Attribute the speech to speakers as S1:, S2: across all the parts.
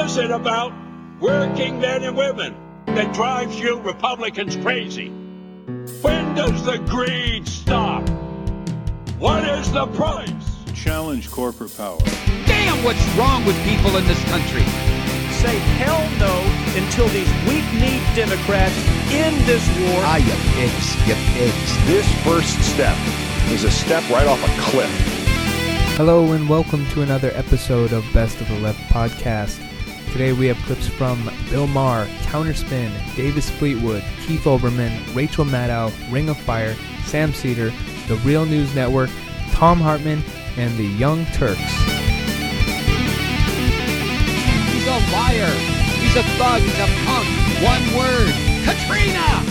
S1: is it about working men and women that drives you Republicans crazy? When does the greed stop? What is the price?
S2: Challenge corporate power.
S3: Damn, what's wrong with people in this country?
S4: Say hell no until these weak-kneed Democrats end this war.
S5: Ah, you pigs, you pigs.
S6: This first step is a step right off a cliff.
S7: Hello and welcome to another episode of Best of the Left podcast. Today we have clips from Bill Maher, Counterspin, Davis Fleetwood, Keith Olbermann, Rachel Maddow, Ring of Fire, Sam Seder, The Real News Network, Thom Hartmann, and the Young Turks.
S3: He's a liar. He's a thug. He's a punk. One word. Katrina!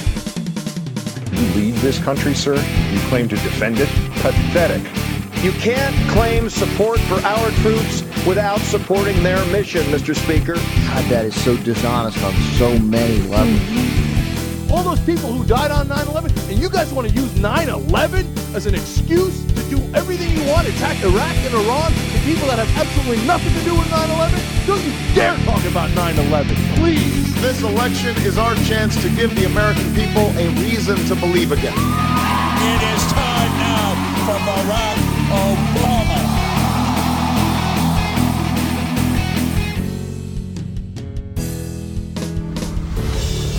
S6: You lead this country, sir. You claim to defend it. Pathetic.
S8: You can't claim support for our troops without supporting their mission, Mr. Speaker.
S5: God, that is so dishonest on so many levels.
S9: All those people who died on 9-11, and you guys want to use 9-11 as an excuse to do everything you want, attack Iraq and Iran, the people that have absolutely nothing to do with 9-11? Don't you dare talk about 9-11, please.
S10: This election is our chance to give the American people a reason to believe again.
S1: It is time now for Barack Obama.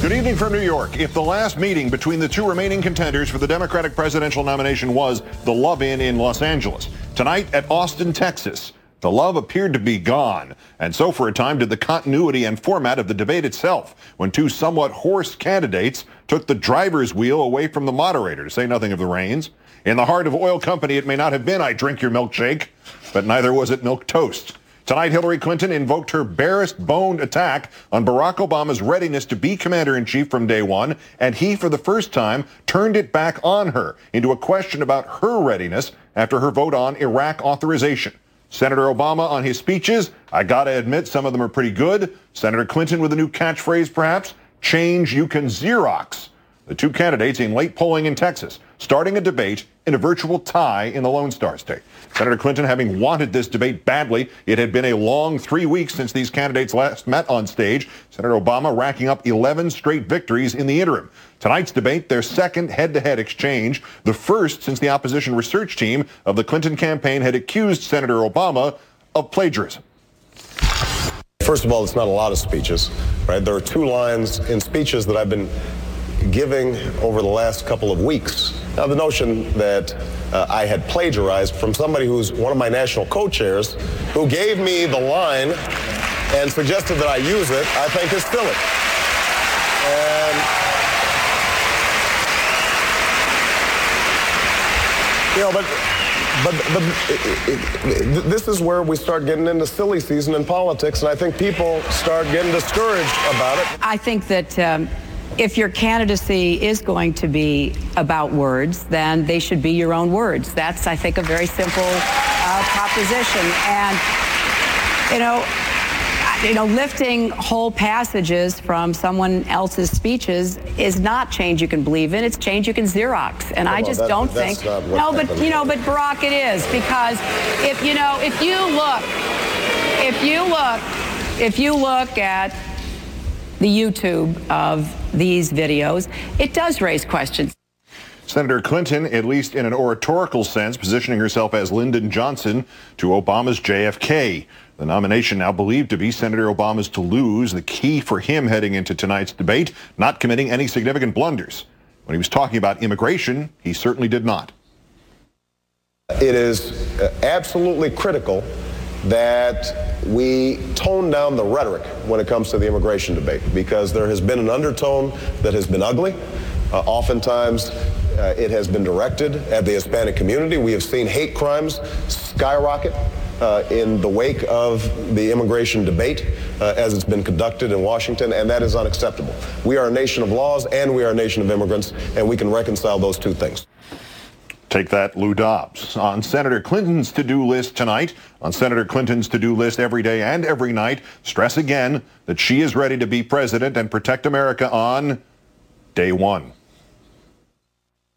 S6: Good evening from New York. If the last meeting between the two remaining contenders for the Democratic presidential nomination was the Love in in Los Angeles, tonight at Austin, Texas, the love appeared to be gone. And so for a time did the continuity and format of the debate itself, when two somewhat hoarse candidates took the driver's wheel away from the moderator, to say nothing of the reins. In the heart of oil company, it may not have been I drink your milkshake, but neither was it milk toast. Tonight, Hillary Clinton invoked her barest boned attack on Barack Obama's readiness to be commander in chief from day one, and he, for the first time, turned it back on her into a question about her readiness after her vote on Iraq authorization. Senator Obama on his speeches, I gotta admit, some of them are pretty good. Senator Clinton with a new catchphrase, perhaps, change you can Xerox. The two candidates in late polling in Texas, starting a debate in a virtual tie in the Lone Star State. Senator Clinton having wanted this debate badly. It had been a long three weeks since these candidates last met on stage. Senator Obama racking up 11 straight victories in the interim. Tonight's debate, their second head-to-head exchange, the first since the opposition research team of the Clinton campaign had accused Senator Obama of plagiarism.
S11: First of all, it's not a lot of speeches, right? There are two lines in speeches that I've been giving over the last couple of weeks. Now, the notion that uh, I had plagiarized from somebody who's one of my national co-chairs, who gave me the line and suggested that I use it, I think is silly. And, you know, but but, it, it, this is where we start getting into silly season in politics, and I think people start getting discouraged about it.
S12: I think that um, if your candidacy is going to be about words, then they should be your own words. That's, I think, a very simple uh, proposition. And, you know, you know, lifting whole passages from someone else's speeches is not change you can believe in. It's change you can Xerox. And
S11: Well,
S12: I just
S11: that-
S12: don't think. No, but you know, but Barack, it is because if you know, if you look, if you look, if you look at the YouTube of these videos, it does raise questions.
S6: Senator Clinton, at least in an oratorical sense, positioning herself as Lyndon Johnson to Obama's JFK. The nomination now believed to be Senator Obama's to lose, the key for him heading into tonight's debate, not committing any significant blunders. When he was talking about immigration, he certainly did not.
S11: It is uh, absolutely critical that we tone down the rhetoric when it comes to the immigration debate because there has been an undertone that has been ugly. Uh, oftentimes, uh, it has been directed at the Hispanic community. We have seen hate crimes skyrocket uh, in the wake of the immigration debate uh, as it's been conducted in Washington, and that is unacceptable. We are a nation of laws and we are a nation of immigrants, and we can reconcile those two things.
S6: Take that, Lou Dobbs. On Senator Clinton's to-do list tonight, on Senator Clinton's to-do list every day and every night, stress again that she is ready to be president and protect America on day one.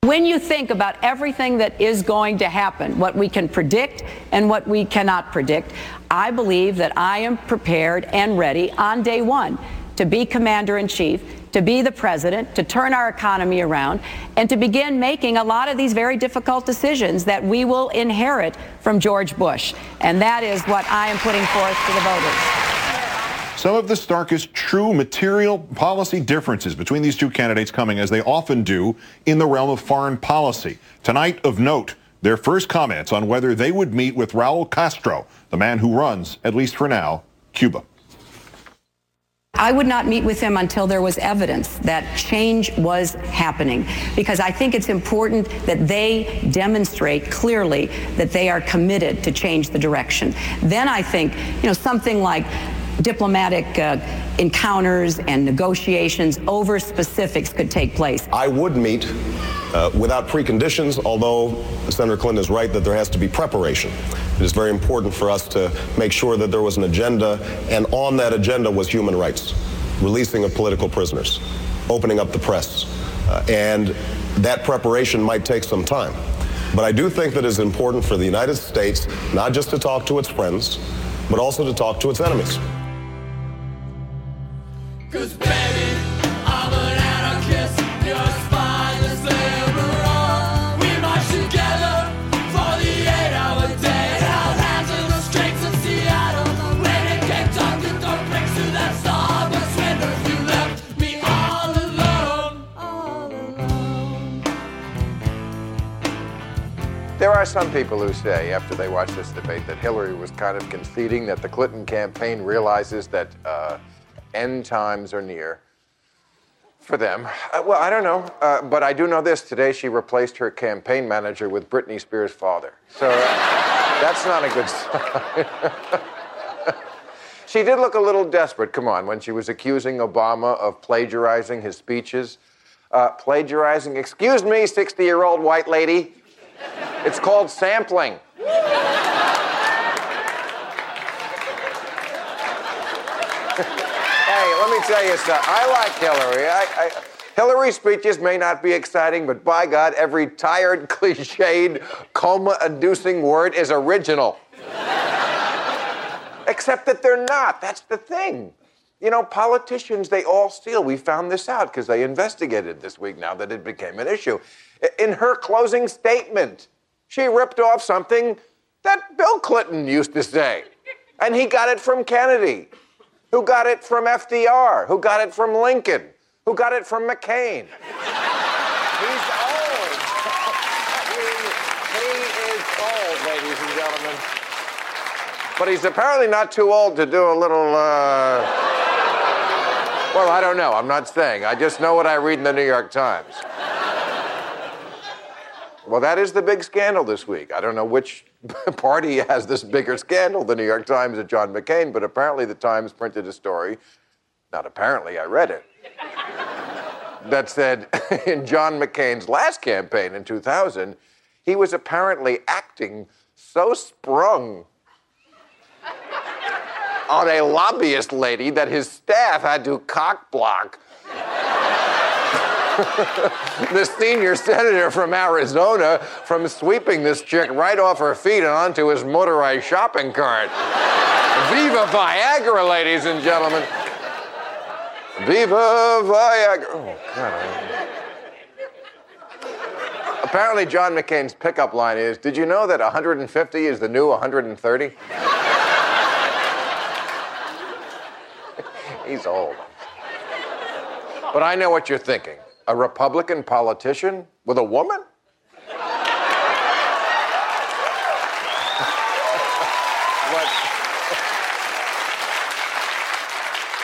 S12: When you think about everything that is going to happen, what we can predict and what we cannot predict, I believe that I am prepared and ready on day one to be commander in chief, to be the president, to turn our economy around, and to begin making a lot of these very difficult decisions that we will inherit from George Bush. And that is what I am putting forth to the voters.
S6: Some of the starkest true material policy differences between these two candidates coming, as they often do, in the realm of foreign policy. Tonight, of note, their first comments on whether they would meet with Raul Castro, the man who runs, at least for now, Cuba.
S12: I would not meet with him until there was evidence that change was happening because I think it's important that they demonstrate clearly that they are committed to change the direction. Then I think, you know, something like diplomatic uh, encounters and negotiations over specifics could take place.
S11: I would meet uh, without preconditions, although Senator Clinton is right that there has to be preparation. It is very important for us to make sure that there was an agenda, and on that agenda was human rights, releasing of political prisoners, opening up the press, uh, and that preparation might take some time. But I do think that it's important for the United States not just to talk to its friends, but also to talk to its enemies.
S13: Are some people who say, after they watch this debate, that Hillary was kind of conceding that the Clinton campaign realizes that. Uh, end times are near for them. Uh, well, I don't know, uh, but I do know this. Today she replaced her campaign manager with Britney Spears' father. So that's not a good sign. she did look a little desperate, come on, when she was accusing Obama of plagiarizing his speeches. Uh, plagiarizing, excuse me, 60 year old white lady. It's called sampling. Hey, let me tell you something. I like Hillary. I, I, Hillary's speeches may not be exciting, but by God, every tired, cliched, coma inducing word is original. Except that they're not. That's the thing. You know, politicians, they all steal. We found this out because they investigated this week now that it became an issue. In her closing statement, she ripped off something that Bill Clinton used to say. And he got it from Kennedy. Who got it from FDR? Who got it from Lincoln? Who got it from McCain? He's old. he, he is old, ladies and gentlemen. But he's apparently not too old to do a little, uh... well, I don't know. I'm not saying. I just know what I read in the New York Times. Well, that is the big scandal this week. I don't know which party has this bigger scandal, the New York Times or John McCain, but apparently the Times printed a story. Not apparently, I read it. that said, in John McCain's last campaign in 2000, he was apparently acting so sprung on a lobbyist lady that his staff had to cock block the senior senator from Arizona from sweeping this chick right off her feet and onto his motorized shopping cart. Viva Viagra, ladies and gentlemen. Viva Viagra. Oh, God. Apparently, John McCain's pickup line is Did you know that 150 is the new 130? He's old. But I know what you're thinking a Republican politician with a woman? but,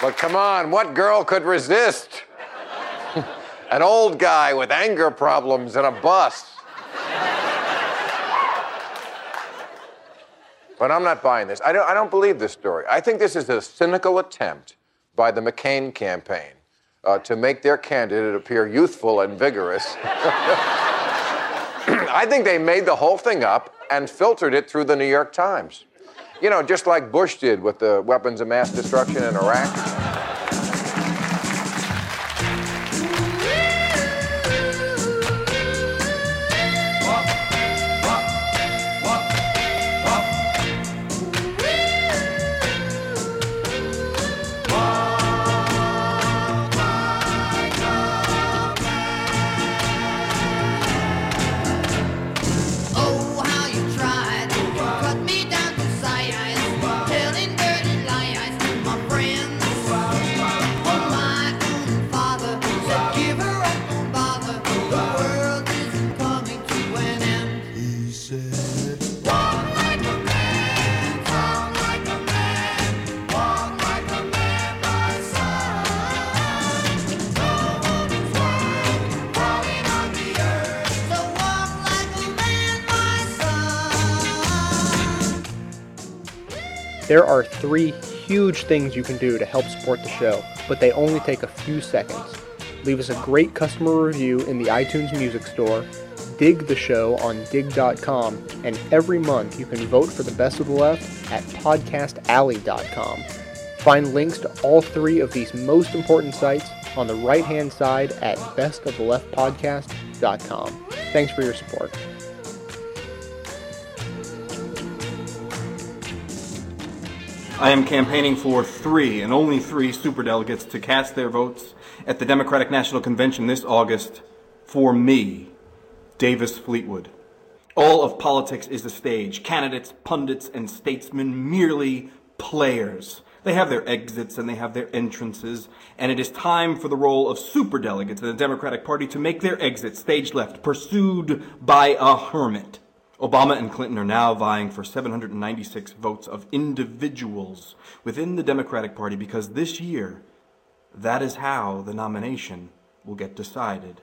S13: but come on, what girl could resist? An old guy with anger problems and a bus. But I'm not buying this. I don't, I don't believe this story. I think this is a cynical attempt by the McCain campaign uh, to make their candidate appear youthful and vigorous. I think they made the whole thing up and filtered it through the New York Times. You know, just like Bush did with the weapons of mass destruction in Iraq.
S7: Things you can do to help support the show, but they only take a few seconds. Leave us a great customer review in the iTunes Music Store, dig the show on digg.com, and every month you can vote for the best of the left at podcastalley.com. Find links to all three of these most important sites on the right hand side at bestoftheleftpodcast.com. Thanks for your support.
S14: I am campaigning for three and only three superdelegates to cast their votes at the Democratic National Convention this August for me, Davis Fleetwood. All of politics is a stage. Candidates, pundits, and statesmen merely players. They have their exits and they have their entrances, and it is time for the role of superdelegates in the Democratic Party to make their exit stage left, pursued by a hermit. Obama and Clinton are now vying for 796 votes of individuals within the Democratic Party because this year, that is how the nomination will get decided.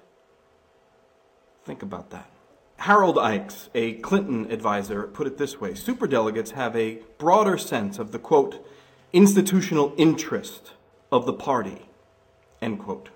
S14: Think about that. Harold Ickes, a Clinton advisor, put it this way Superdelegates have a broader sense of the quote, institutional interest of the party, end quote.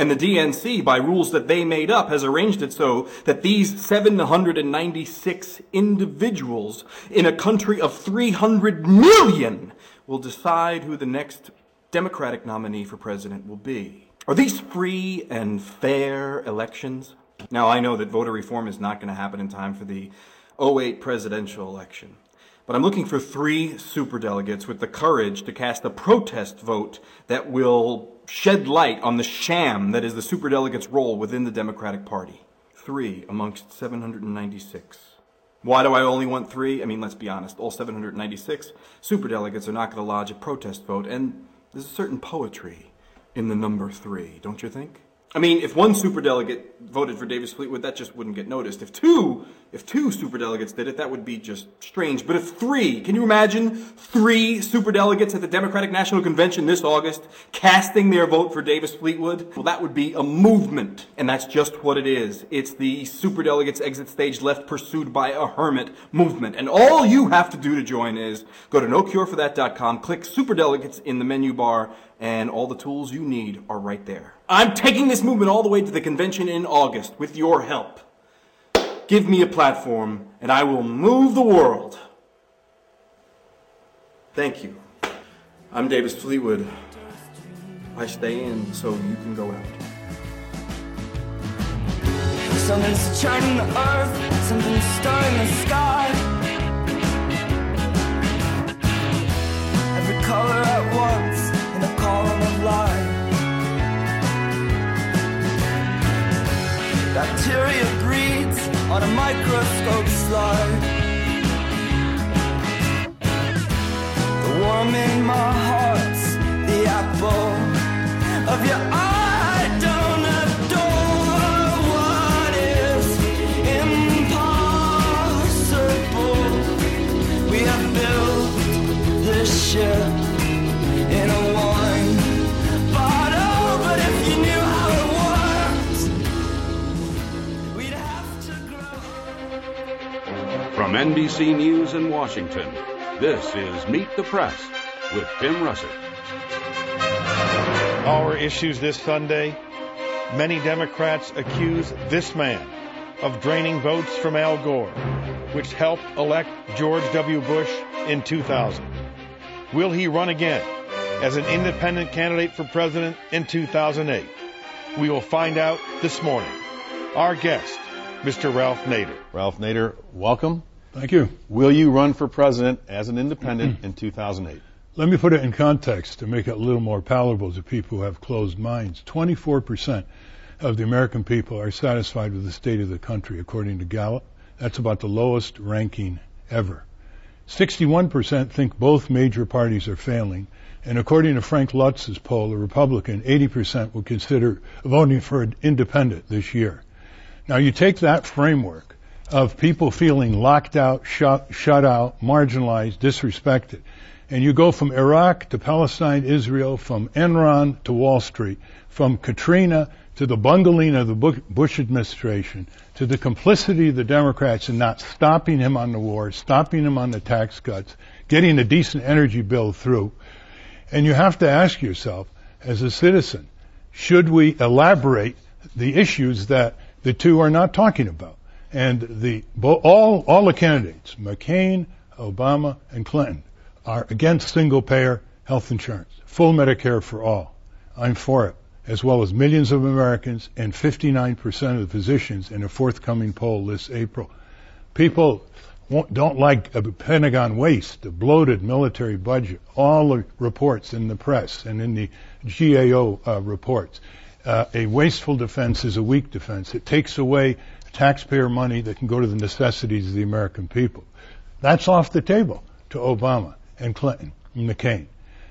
S14: And the DNC, by rules that they made up, has arranged it so that these 796 individuals in a country of 300 million will decide who the next Democratic nominee for president will be. Are these free and fair elections? Now, I know that voter reform is not going to happen in time for the 08 presidential election. But I'm looking for three superdelegates with the courage to cast a protest vote that will shed light on the sham that is the superdelegate's role within the Democratic Party. Three amongst 796. Why do I only want three? I mean, let's be honest. All 796 superdelegates are not going to lodge a protest vote, and there's a certain poetry in the number three, don't you think? I mean, if one superdelegate voted for Davis Fleetwood, that just wouldn't get noticed. If two, if two superdelegates did it, that would be just strange. But if three, can you imagine three superdelegates at the Democratic National Convention this August casting their vote for Davis Fleetwood? Well, that would be a movement. And that's just what it is. It's the superdelegates exit stage left pursued by a hermit movement. And all you have to do to join is go to nocureforthat.com, click superdelegates in the menu bar, and all the tools you need are right there. I'm taking this movement all the way to the convention in August with your help. Give me a platform, and I will move the world. Thank you. I'm Davis Fleetwood. I stay in so you can go out.
S15: Something's churning the earth, something's stirring the sky. Every color at once in a column of light. Bacteria breeds on a microscope slide. The worm in my heart's the apple of your eye.
S16: From NBC News in Washington, this is Meet the Press with Tim Russert.
S2: Our issues this Sunday many Democrats accuse this man of draining votes from Al Gore, which helped elect George W. Bush in 2000. Will he run again as an independent candidate for president in 2008? We will find out this morning. Our guest, Mr. Ralph Nader.
S17: Ralph Nader, welcome.
S2: Thank you.
S17: Will you run for president as an independent mm-hmm. in 2008?
S2: Let me put it in context to make it a little more palatable to people who have closed minds. 24% of the American people are satisfied with the state of the country, according to Gallup. That's about the lowest ranking ever. 61% think both major parties are failing. And according to Frank Luntz's poll, a Republican, 80% would consider voting for an independent this year. Now you take that framework of people feeling locked out, shut, shut out, marginalized, disrespected, and you go from Iraq to Palestine, Israel, from Enron to Wall Street, from Katrina to the bungling of the Bush administration, to the complicity of the Democrats in not stopping him on the war, stopping him on the tax cuts, getting a decent energy bill through. And you have to ask yourself, as a citizen, should we elaborate the issues that the two are not talking about? And the all all the candidates, McCain, Obama, and Clinton, are against single payer health insurance, full Medicare for all. I'm for it, as well as millions of Americans and 59% of the physicians in a forthcoming poll this April. People don't like a Pentagon waste, a bloated military budget, all the reports in the press and in the GAO uh, reports. Uh, a wasteful defense is a weak defense. It takes away taxpayer money that can go to the necessities of the American people. That's off the table to Obama and Clinton and McCain.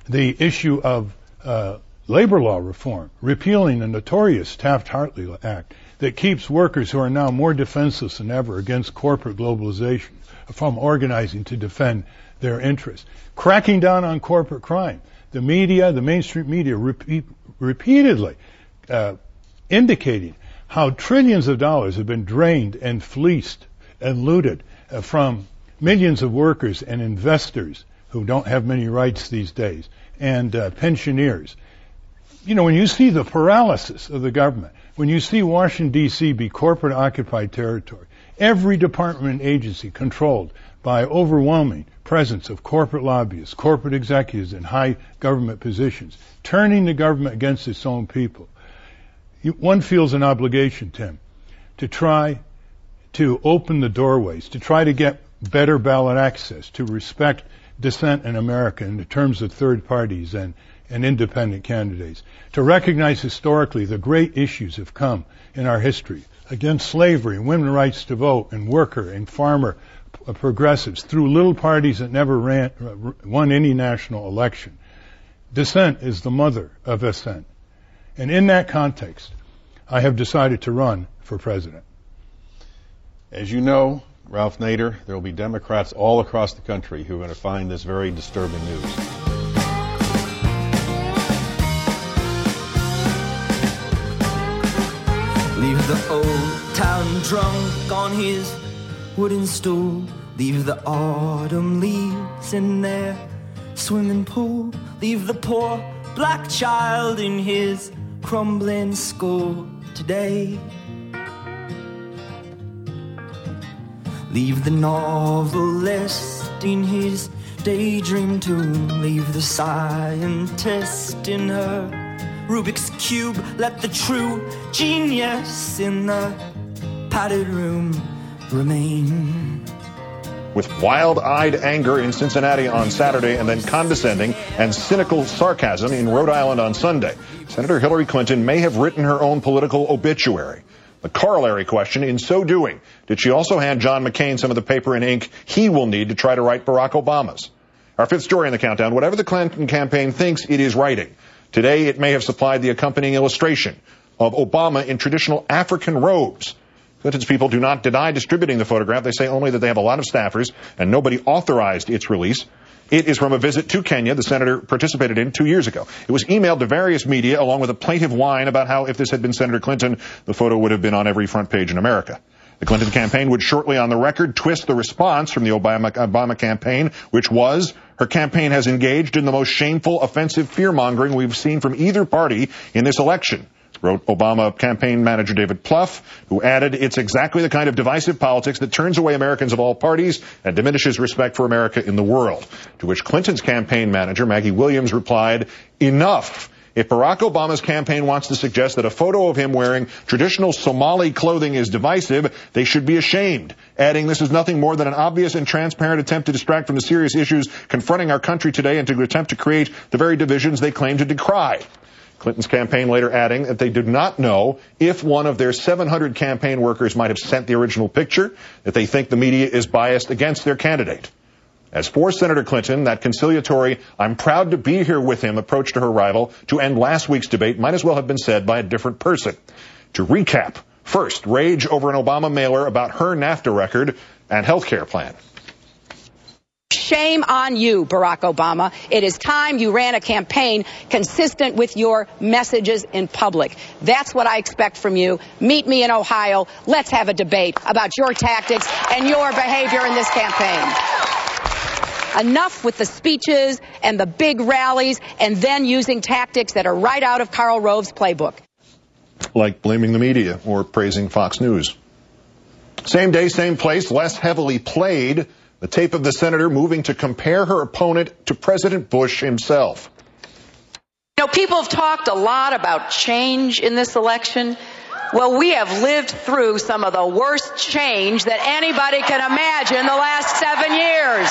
S2: The issue of uh, labor law reform, repealing the notorious Taft-Hartley Act that keeps workers who are now more defenseless than ever against corporate globalization from organizing to defend their interests. Cracking down on corporate crime. The media, the mainstream media, repeat, repeatedly uh, indicating how trillions of dollars have been drained and fleeced and looted uh, from millions of workers and investors who don't have many rights these days, and uh, pensioners. You know, when you see the paralysis of the government, when you see Washington, D.C. be corporate occupied territory, every department and agency controlled by overwhelming presence of corporate lobbyists, corporate executives in high government positions, turning the government against its own people. You, one feels an obligation, Tim, to try to open the doorways, to try to get better ballot access, to respect dissent in America in the terms of third parties and, and independent candidates, to recognize historically the great issues have come in our history against slavery women's rights to vote and worker and farmer uh, progressives through little parties that never ran, uh, won any national election. Dissent is the mother of ascent. And in that context, I have decided to run for president.
S17: As you know, Ralph Nader, there will be Democrats all across the country who are going to find this very disturbing news.
S15: Leave the old town drunk on his wooden stool. Leave the autumn leaves in their swimming pool. Leave the poor black child in his crumbling school today. Leave the novelist in his daydream tomb. Leave the scientist in her Rubik's Cube. Let the true genius in the padded room remain.
S6: With wild eyed anger in Cincinnati on Saturday and then condescending and cynical sarcasm in Rhode Island on Sunday, Senator Hillary Clinton may have written her own political obituary. The corollary question, in so doing, did she also hand John McCain some of the paper and ink he will need to try to write Barack Obama's? Our fifth story in the countdown, whatever the Clinton campaign thinks it is writing, Today, it may have supplied the accompanying illustration of Obama in traditional African robes. Clinton's people do not deny distributing the photograph. They say only that they have a lot of staffers and nobody authorized its release. It is from a visit to Kenya the senator participated in two years ago. It was emailed to various media along with a plaintive whine about how if this had been Senator Clinton, the photo would have been on every front page in America. The Clinton campaign would shortly on the record twist the response from the Obama, Obama campaign, which was her campaign has engaged in the most shameful, offensive fear mongering we've seen from either party in this election wrote Obama campaign manager David Plouffe, who added, it's exactly the kind of divisive politics that turns away Americans of all parties and diminishes respect for America in the world. To which Clinton's campaign manager, Maggie Williams, replied, enough. If Barack Obama's campaign wants to suggest that a photo of him wearing traditional Somali clothing is divisive, they should be ashamed, adding this is nothing more than an obvious and transparent attempt to distract from the serious issues confronting our country today and to attempt to create the very divisions they claim to decry. Clinton's campaign later adding that they did not know if one of their 700 campaign workers might have sent the original picture, that they think the media is biased against their candidate. As for Senator Clinton, that conciliatory, I'm proud to be here with him approach to her rival to end last week's debate might as well have been said by a different person. To recap, first, rage over an Obama mailer about her NAFTA record and health care plan.
S18: Shame on you, Barack Obama. It is time you ran a campaign consistent with your messages in public. That's what I expect from you. Meet me in Ohio. Let's have a debate about your tactics and your behavior in this campaign.
S12: Enough with the speeches and the big rallies and then using tactics that are right out of Karl Rove's playbook.
S6: Like blaming the media or praising Fox News. Same day, same place, less heavily played. The tape of the senator moving to compare her opponent to President Bush himself.
S12: You know, people have talked a lot about change in this election. Well, we have lived through some of the worst change that anybody can imagine the last seven years.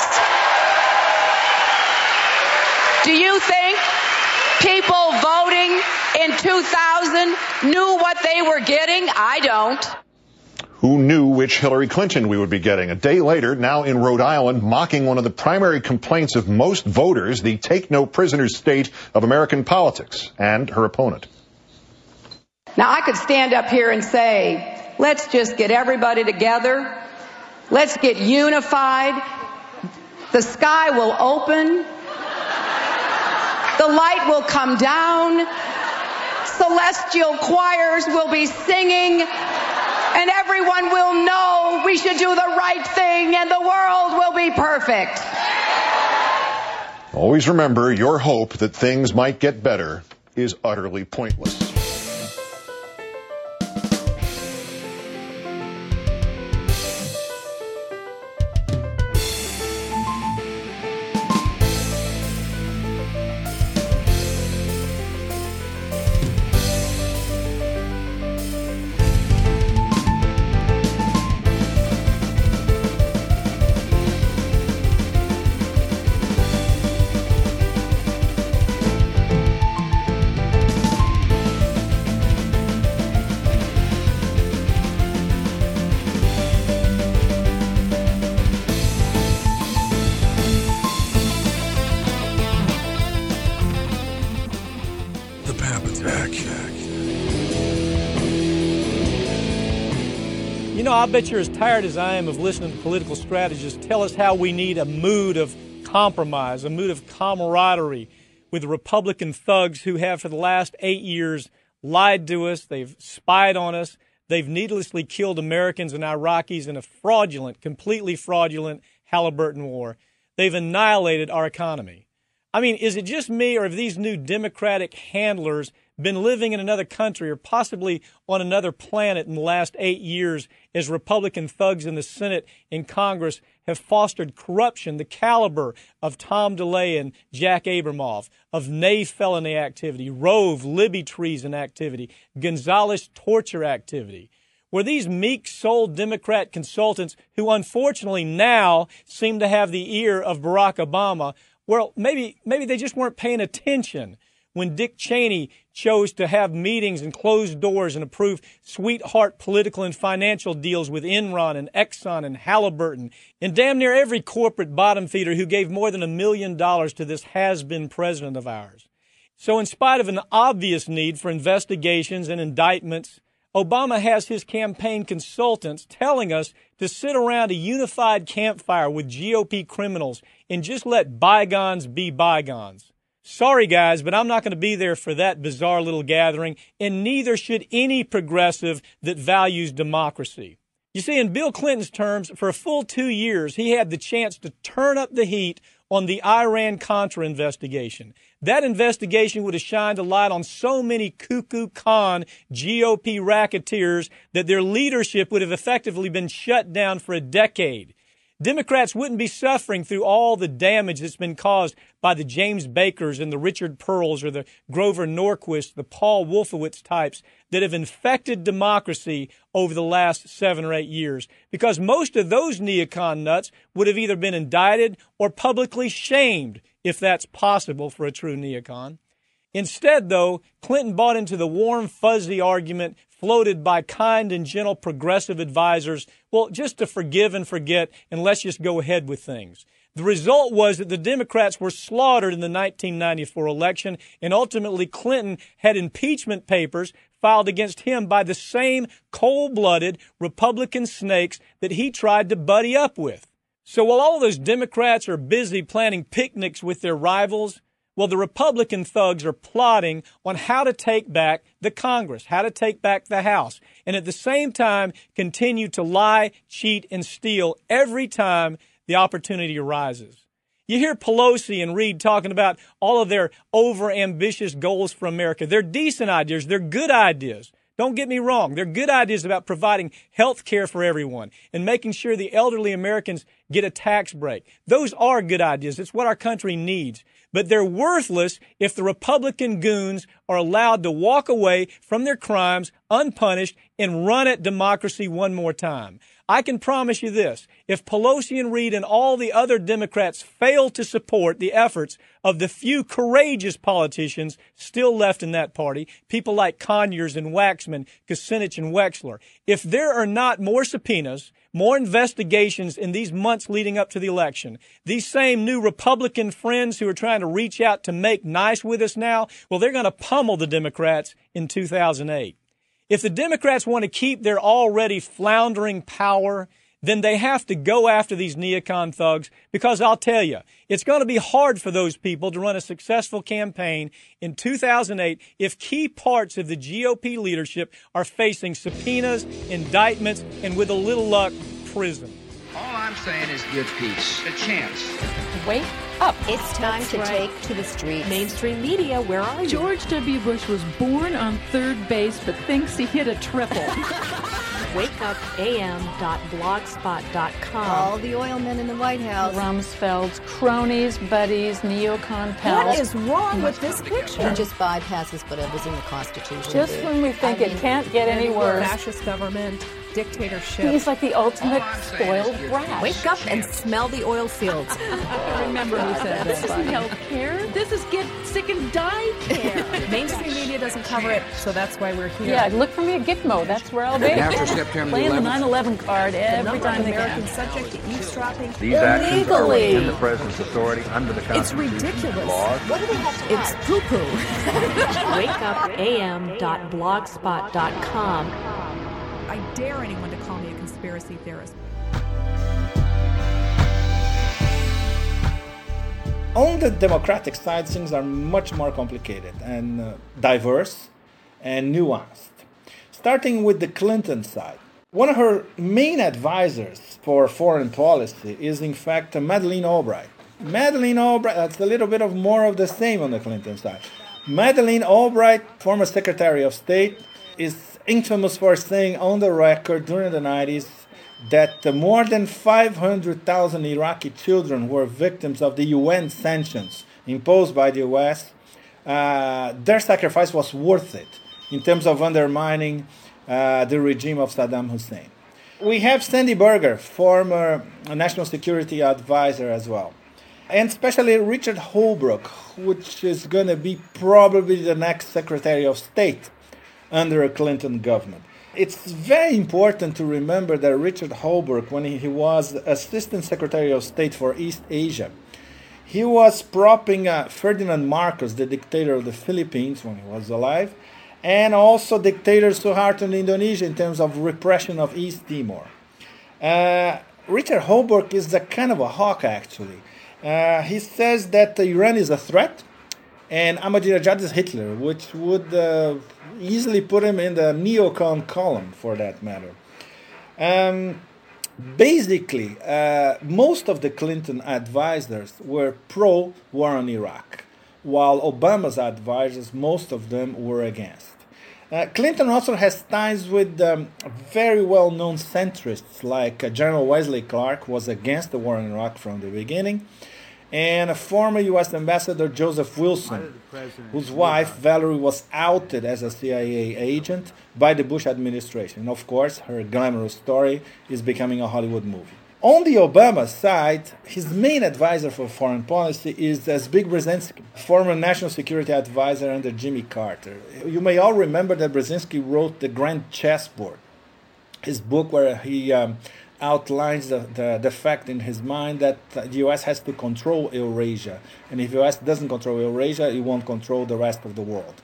S12: Do you think people voting in 2000 knew what they were getting? I don't.
S6: Who knew which Hillary Clinton we would be getting? A day later, now in Rhode Island, mocking one of the primary complaints of most voters, the take no prisoners state of American politics, and her opponent.
S12: Now, I could stand up here and say, let's just get everybody together. Let's get unified. The sky will open. The light will come down. Celestial choirs will be singing and everyone will know we should do the right thing and the world will be perfect.
S6: Always remember your hope that things might get better is utterly pointless.
S4: I bet you're as tired as I am of listening to political strategists tell us how we need a mood of compromise, a mood of camaraderie with Republican thugs who have, for the last eight years, lied to us, they've spied on us, they've needlessly killed Americans and Iraqis in a fraudulent, completely fraudulent Halliburton war. They've annihilated our economy. I mean, is it just me, or have these new Democratic handlers been living in another country or possibly on another planet in the last eight years as Republican thugs in the Senate and Congress have fostered corruption, the caliber of Tom DeLay and Jack Abramoff, of Ney felony activity, Rove, Libby treason activity, Gonzales torture activity. Were these meek souled Democrat consultants who unfortunately now seem to have the ear of Barack Obama? Well, maybe, maybe they just weren't paying attention when Dick Cheney chose to have meetings and closed doors and approve sweetheart political and financial deals with Enron and Exxon and Halliburton and damn near every corporate bottom feeder who gave more than a million dollars to this has been president of ours. So, in spite of an obvious need for investigations and indictments, Obama has his campaign consultants telling us to sit around a unified campfire with GOP criminals and just let bygones be bygones. Sorry, guys, but I'm not going to be there for that bizarre little gathering, and neither should any progressive that values democracy. You see, in Bill Clinton's terms, for a full two years, he had the chance to turn up the heat on the Iran Contra investigation. That investigation would have shined a light on so many cuckoo con GOP racketeers that their leadership would have effectively been shut down for a decade. Democrats wouldn't be suffering through all the damage that's been caused by the James Bakers and the Richard Perles or the Grover Norquist, the Paul Wolfowitz types that have infected democracy over the last seven or eight years. Because most of those neocon nuts would have either been indicted or publicly shamed, if that's possible for a true neocon. Instead, though, Clinton bought into the warm, fuzzy argument floated by kind and gentle progressive advisors, well, just to forgive and forget and let's just go ahead with things. The result was that the Democrats were slaughtered in the 1994 election, and ultimately Clinton had impeachment papers filed against him by the same cold blooded Republican snakes that he tried to buddy up with. So while all those Democrats are busy planning picnics with their rivals, well, the Republican thugs are plotting on how to take back the Congress, how to take back the House, and at the same time continue to lie, cheat, and steal every time the opportunity arises. You hear Pelosi and Reid talking about all of their over ambitious goals for America. They're decent ideas. They're good ideas. Don't get me wrong. They're good ideas about providing health care for everyone and making sure the elderly Americans get a tax break. Those are good ideas. It's what our country needs. But they're worthless if the Republican goons are allowed to walk away from their crimes unpunished and run at democracy one more time. I can promise you this. If Pelosi and Reid and all the other Democrats fail to support the efforts of the few courageous politicians still left in that party, people like Conyers and Waxman, Kucinich and Wexler, if there are not more subpoenas, more investigations in these months leading up to the election, these same new Republican friends who are trying to reach out to make nice with us now, well, they're going to pummel the Democrats in 2008. If the Democrats want to keep their already floundering power, then they have to go after these neocon thugs because I'll tell you, it's going to be hard for those people to run a successful campaign in 2008 if key parts of the GOP leadership are facing subpoenas, indictments, and with a little luck, prison.
S19: All I'm saying is give peace a chance.
S20: Wake up.
S21: It's time
S20: That's
S21: to
S20: right.
S21: take to the streets.
S20: Mainstream media, where are you?
S22: George W. Bush was born on third base but thinks he hit a triple.
S21: WakeUpAM.blogspot.com. All the oil men in the White House.
S22: Rumsfeld's cronies, buddies, neocon pals.
S21: What is wrong with this picture? He just bypasses whatever's in the Constitution.
S22: Just
S21: dude.
S22: when we think
S21: I
S22: it
S21: mean,
S22: can't get any worse.
S20: Fascist government, dictatorship.
S22: He's like the ultimate oh, spoiled brat.
S21: Wake up and smell the oil fields.
S22: I remember who said
S20: This
S22: that.
S20: isn't health care. This is get sick and die care. Mainstream media doesn't cover it, so that's why we're here.
S22: Yeah, look for me at Gitmo. That's where I'll be.
S19: After September
S22: Playing the
S19: 11th.
S22: 9/11 card every
S20: number
S22: time
S20: of
S22: they
S20: Americans
S22: can.
S20: subject to eavesdropping
S23: These actions are
S20: illegally.
S23: within the president's authority under the Constitution.
S20: It's ridiculous.
S23: Laws.
S21: What do they have to
S20: It's
S21: hide?
S20: poo poo.
S21: WakeUpAM.blogspot.com.
S20: I dare anyone to call me a conspiracy theorist.
S24: On the Democratic side, things are much more complicated and uh, diverse and nuanced. Starting with the Clinton side. One of her main advisors for foreign policy is, in fact, Madeleine Albright. Madeleine Albright, that's a little bit of more of the same on the Clinton side. Madeleine Albright, former Secretary of State, is infamous for saying on the record during the 90s that more than 500,000 Iraqi children were victims of the UN sanctions imposed by the US. Uh, their sacrifice was worth it in terms of undermining uh, the regime of Saddam Hussein. We have Sandy Berger, former national security advisor as well. And especially Richard Holbrooke, which is going to be probably the next Secretary of State under a Clinton government. It's very important to remember that Richard Holbrooke, when he was Assistant Secretary of State for East Asia, he was propping uh, Ferdinand Marcos, the dictator of the Philippines when he was alive, and also dictator Suharto in Indonesia in terms of repression of East Timor. Uh, Richard Holbrooke is a kind of a hawk, actually. Uh, he says that Iran is a threat, and Ahmadinejad is Hitler, which would uh, easily put him in the neocon column, for that matter. Um, basically, uh, most of the Clinton advisors were pro war on Iraq, while Obama's advisors, most of them were against. Uh, Clinton also has ties with um, very well known centrists like uh, General Wesley Clark was against the war in Iraq from the beginning, and a former U.S. Ambassador Joseph Wilson, whose wife Valerie was outed as a CIA agent by the Bush administration. And of course, her glamorous story is becoming a Hollywood movie. On the Obama side, his main advisor for foreign policy is uh, Zbig Brzezinski, former national security advisor under Jimmy Carter. You may all remember that Brzezinski wrote The Grand Chessboard, his book where he um, outlines the, the, the fact in his mind that the US has to control Eurasia. And if US doesn't control Eurasia, it won't control the rest of the world.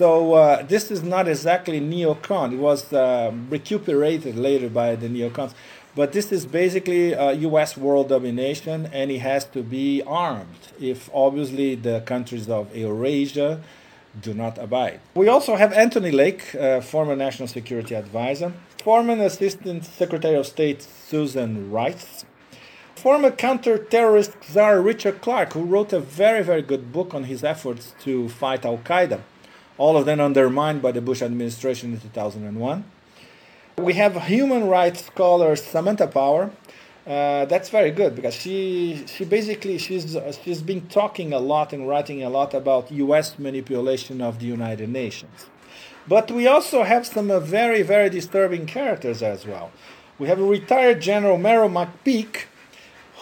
S24: So uh, this is not exactly neocon. It was uh, recuperated later by the neocons. But this is basically uh, U.S. world domination, and it has to be armed if obviously the countries of Eurasia do not abide. We also have Anthony Lake, uh, former national security advisor, former Assistant Secretary of State Susan Rice, Former counter-terrorist czar Richard Clarke, who wrote a very, very good book on his efforts to fight Al Qaeda, all of them undermined by the Bush administration in 2001. We have human rights scholar Samantha Power. Uh, that's very good because she she basically she's she's been talking a lot and writing a lot about U.S. manipulation of the United Nations. But we also have some uh, very very disturbing characters as well. We have a retired General Merrill McPeak,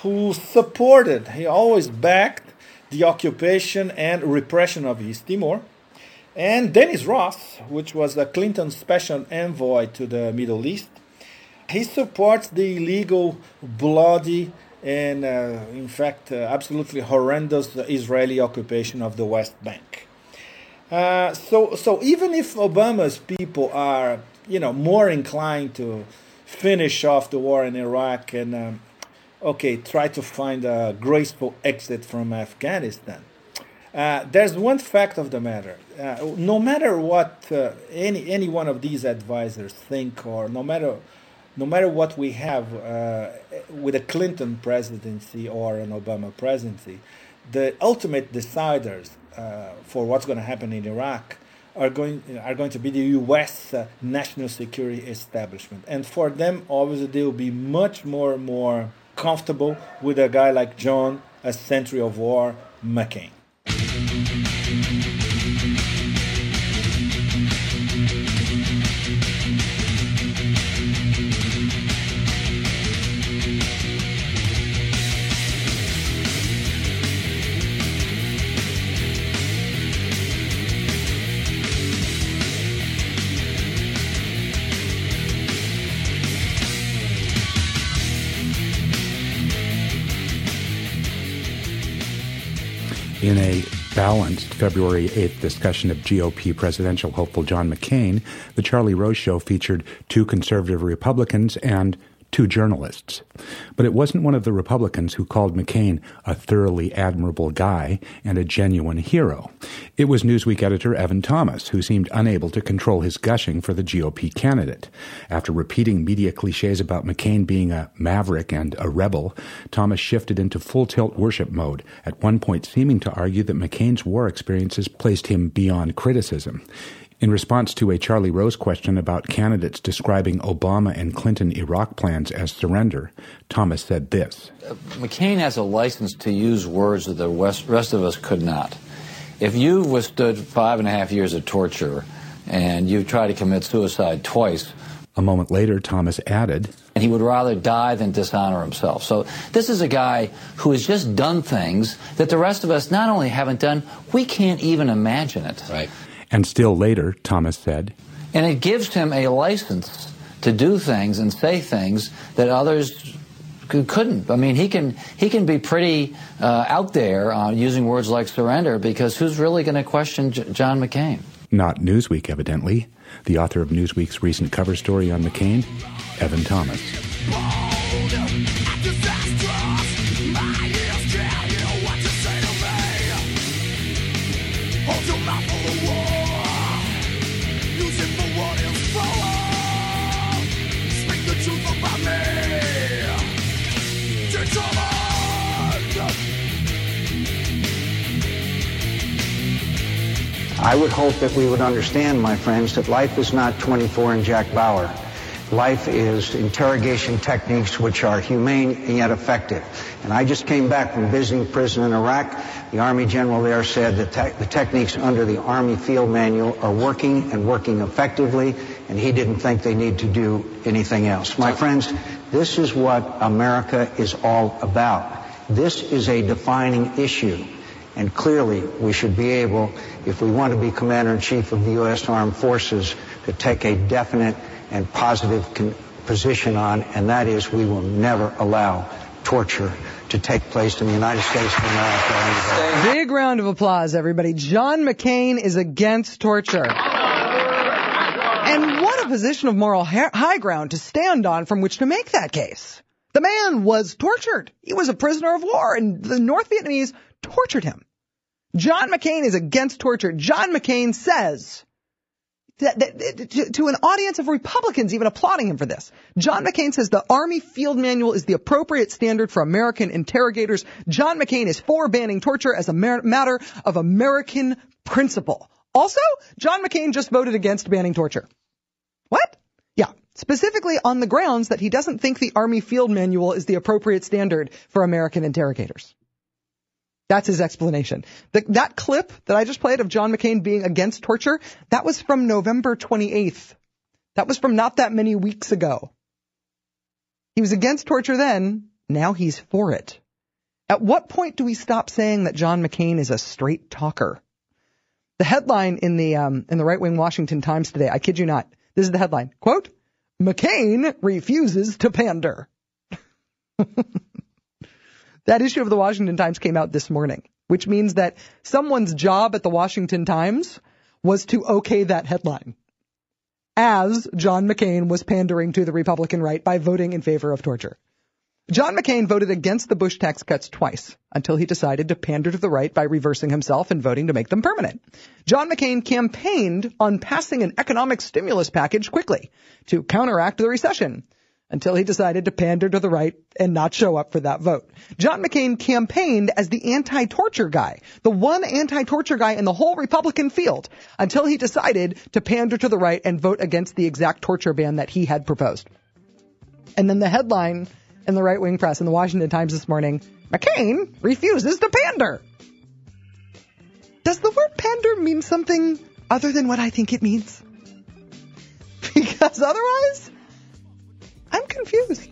S24: who supported he always backed the occupation and repression of East Timor and Dennis Ross, which was the Clinton special envoy to the Middle East. He supports the illegal, bloody, and uh, in fact, uh, absolutely horrendous Israeli occupation of the West Bank. Uh, so, so even if Obama's people are, you know, more inclined to finish off the war in Iraq and, um, okay, try to find a graceful exit from Afghanistan, uh, there's one fact of the matter. Uh, no matter what uh, any any one of these advisors think, or no matter no matter what we have uh, with a Clinton presidency or an Obama presidency, the ultimate deciders uh, for what's going to happen in Iraq are going are going to be the U.S. national security establishment, and for them, obviously, they will be much more more comfortable with a guy like John, a century of war, McCain.
S25: In a balanced February 8th discussion of GOP presidential hopeful John McCain, The Charlie Rose Show featured two conservative Republicans and two journalists. But it wasn't one of the Republicans who called McCain a thoroughly admirable guy and a genuine hero. It was Newsweek editor Evan Thomas, who seemed unable to control his gushing for the GOP candidate. After repeating media cliches about McCain being a maverick and a rebel, Thomas shifted into full tilt worship mode, at one point seeming to argue that McCain's war experiences placed him beyond criticism. In response to a Charlie Rose question about candidates describing Obama and Clinton Iraq plans as surrender, Thomas said this uh,
S26: McCain has a license to use words that the rest of us could not. If you withstood five and a half years of torture and you tried to commit suicide twice,
S25: a moment later, Thomas added,
S26: and he would rather die than dishonor himself. So this is a guy who has just done things that the rest of us not only haven't done, we can't even imagine it. Right.
S25: And still later, Thomas said,
S26: And it gives him a license to do things and say things that others couldn't. I mean, he can he can be pretty uh, out there uh, using words like surrender because who's really going to question J- John McCain?
S25: Not Newsweek, evidently. The author of Newsweek's recent cover story on McCain, Evan Thomas.
S27: I would hope that we would understand, my friends, that life is not 24 and Jack Bauer. Life is interrogation techniques which are humane and yet effective. And I just came back from visiting prison in Iraq. The Army general there said that te- the techniques under the Army field manual are working and working effectively, and he didn't think they need to do anything else. My friends, this is what America is all about. This is a defining issue. And clearly, we should be able, if we want to be Commander in Chief of the U.S. Armed Forces, to take a definite and positive con- position on, and that is we will never allow torture to take place in the United States of America.
S28: Big round of applause, everybody. John McCain is against torture. And what a position of moral high ground to stand on from which to make that case. The man was tortured. He was a prisoner of war, and the North Vietnamese tortured him. John McCain is against torture. John McCain says that, that, to, to an audience of Republicans even applauding him for this. John McCain says the Army Field Manual is the appropriate standard for American interrogators. John McCain is for banning torture as a matter of American principle. Also, John McCain just voted against banning torture. What? Yeah, specifically on the grounds that he doesn't think the Army Field Manual is the appropriate standard for American interrogators. That's his explanation. The, that clip that I just played of John McCain being against torture, that was from November 28th. That was from not that many weeks ago. He was against torture then, now he's for it. At what point do we stop saying that John McCain is a straight talker? The headline in the um, in the right wing Washington Times today, I kid you not, this is the headline. Quote, McCain refuses to pander. that issue of the Washington Times came out this morning, which means that someone's job at the Washington Times was to okay that headline as John McCain was pandering to the Republican right by voting in favor of torture. John McCain voted against the Bush tax cuts twice until he decided to pander to the right by reversing himself and voting to make them permanent. John McCain campaigned on passing an economic stimulus package quickly to counteract the recession until he decided to pander to the right and not show up for that vote. John McCain campaigned as the anti-torture guy, the one anti-torture guy in the whole Republican field, until he decided to pander to the right and vote against the exact torture ban that he had proposed. And then the headline in the right wing press in the Washington Times this morning McCain refuses to pander. Does the word pander mean something other than what I think it means? Because otherwise, I'm confused.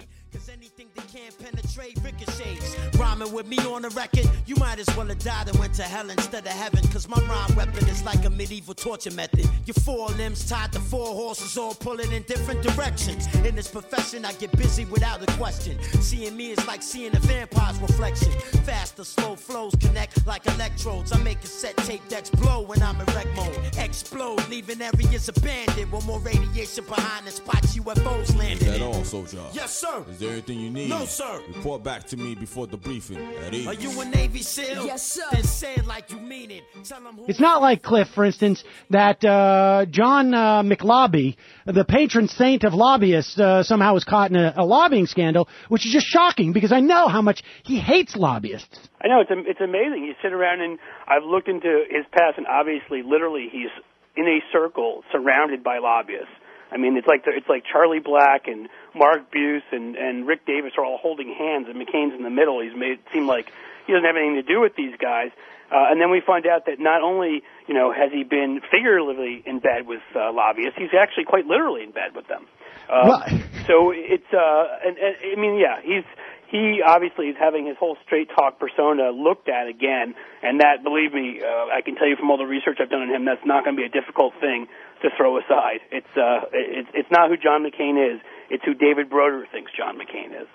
S29: Rhyming with me on the record, you might as well have died and went to hell instead of heaven. Cause my rhyme weapon is like a medieval torture method. Your four limbs tied to four horses, all pulling in different directions. In this profession, I get busy without a question. Seeing me is like seeing a vampire's reflection. Fast Faster, slow flows connect like electrodes. I make a set tape decks blow when I'm in wreck mode. Explode, leaving areas abandoned. With more radiation behind the spots UFOs landing.
S30: That
S29: in.
S30: all, soldier?
S29: Yes, sir.
S30: Is there anything you need?
S29: No, sir.
S30: Report back to me before the briefing at ease.
S29: Are you a Navy SEAL? Yes, sir. Then say it like you mean it. Tell them who.
S31: It's not like Cliff, for instance, that uh, John uh, McLobby, the patron saint of lobbyists, uh, somehow was caught in a, a lobbying scandal, which is just shocking because I know how much he hates lobbyists.
S32: I know it's it's amazing. You sit around and I've looked into his past, and obviously, literally, he's in a circle surrounded by lobbyists. I mean, it's like the, it's like Charlie Black and Mark Buse and and Rick Davis are all holding hands, and McCain's in the middle. He's made it seem like he doesn't have anything to do with these guys. Uh, and then we find out that not only you know has he been figuratively in bed with uh, lobbyists, he's actually quite literally in bed with them. Uh, so it's uh, and, and I mean, yeah, he's he obviously is having his whole straight talk persona looked at again, and that, believe me, uh, I can tell you from all the research I've done on him, that's not going to be a difficult thing to throw aside. It's uh, it's it's not who John McCain is; it's who David Broder thinks John McCain is.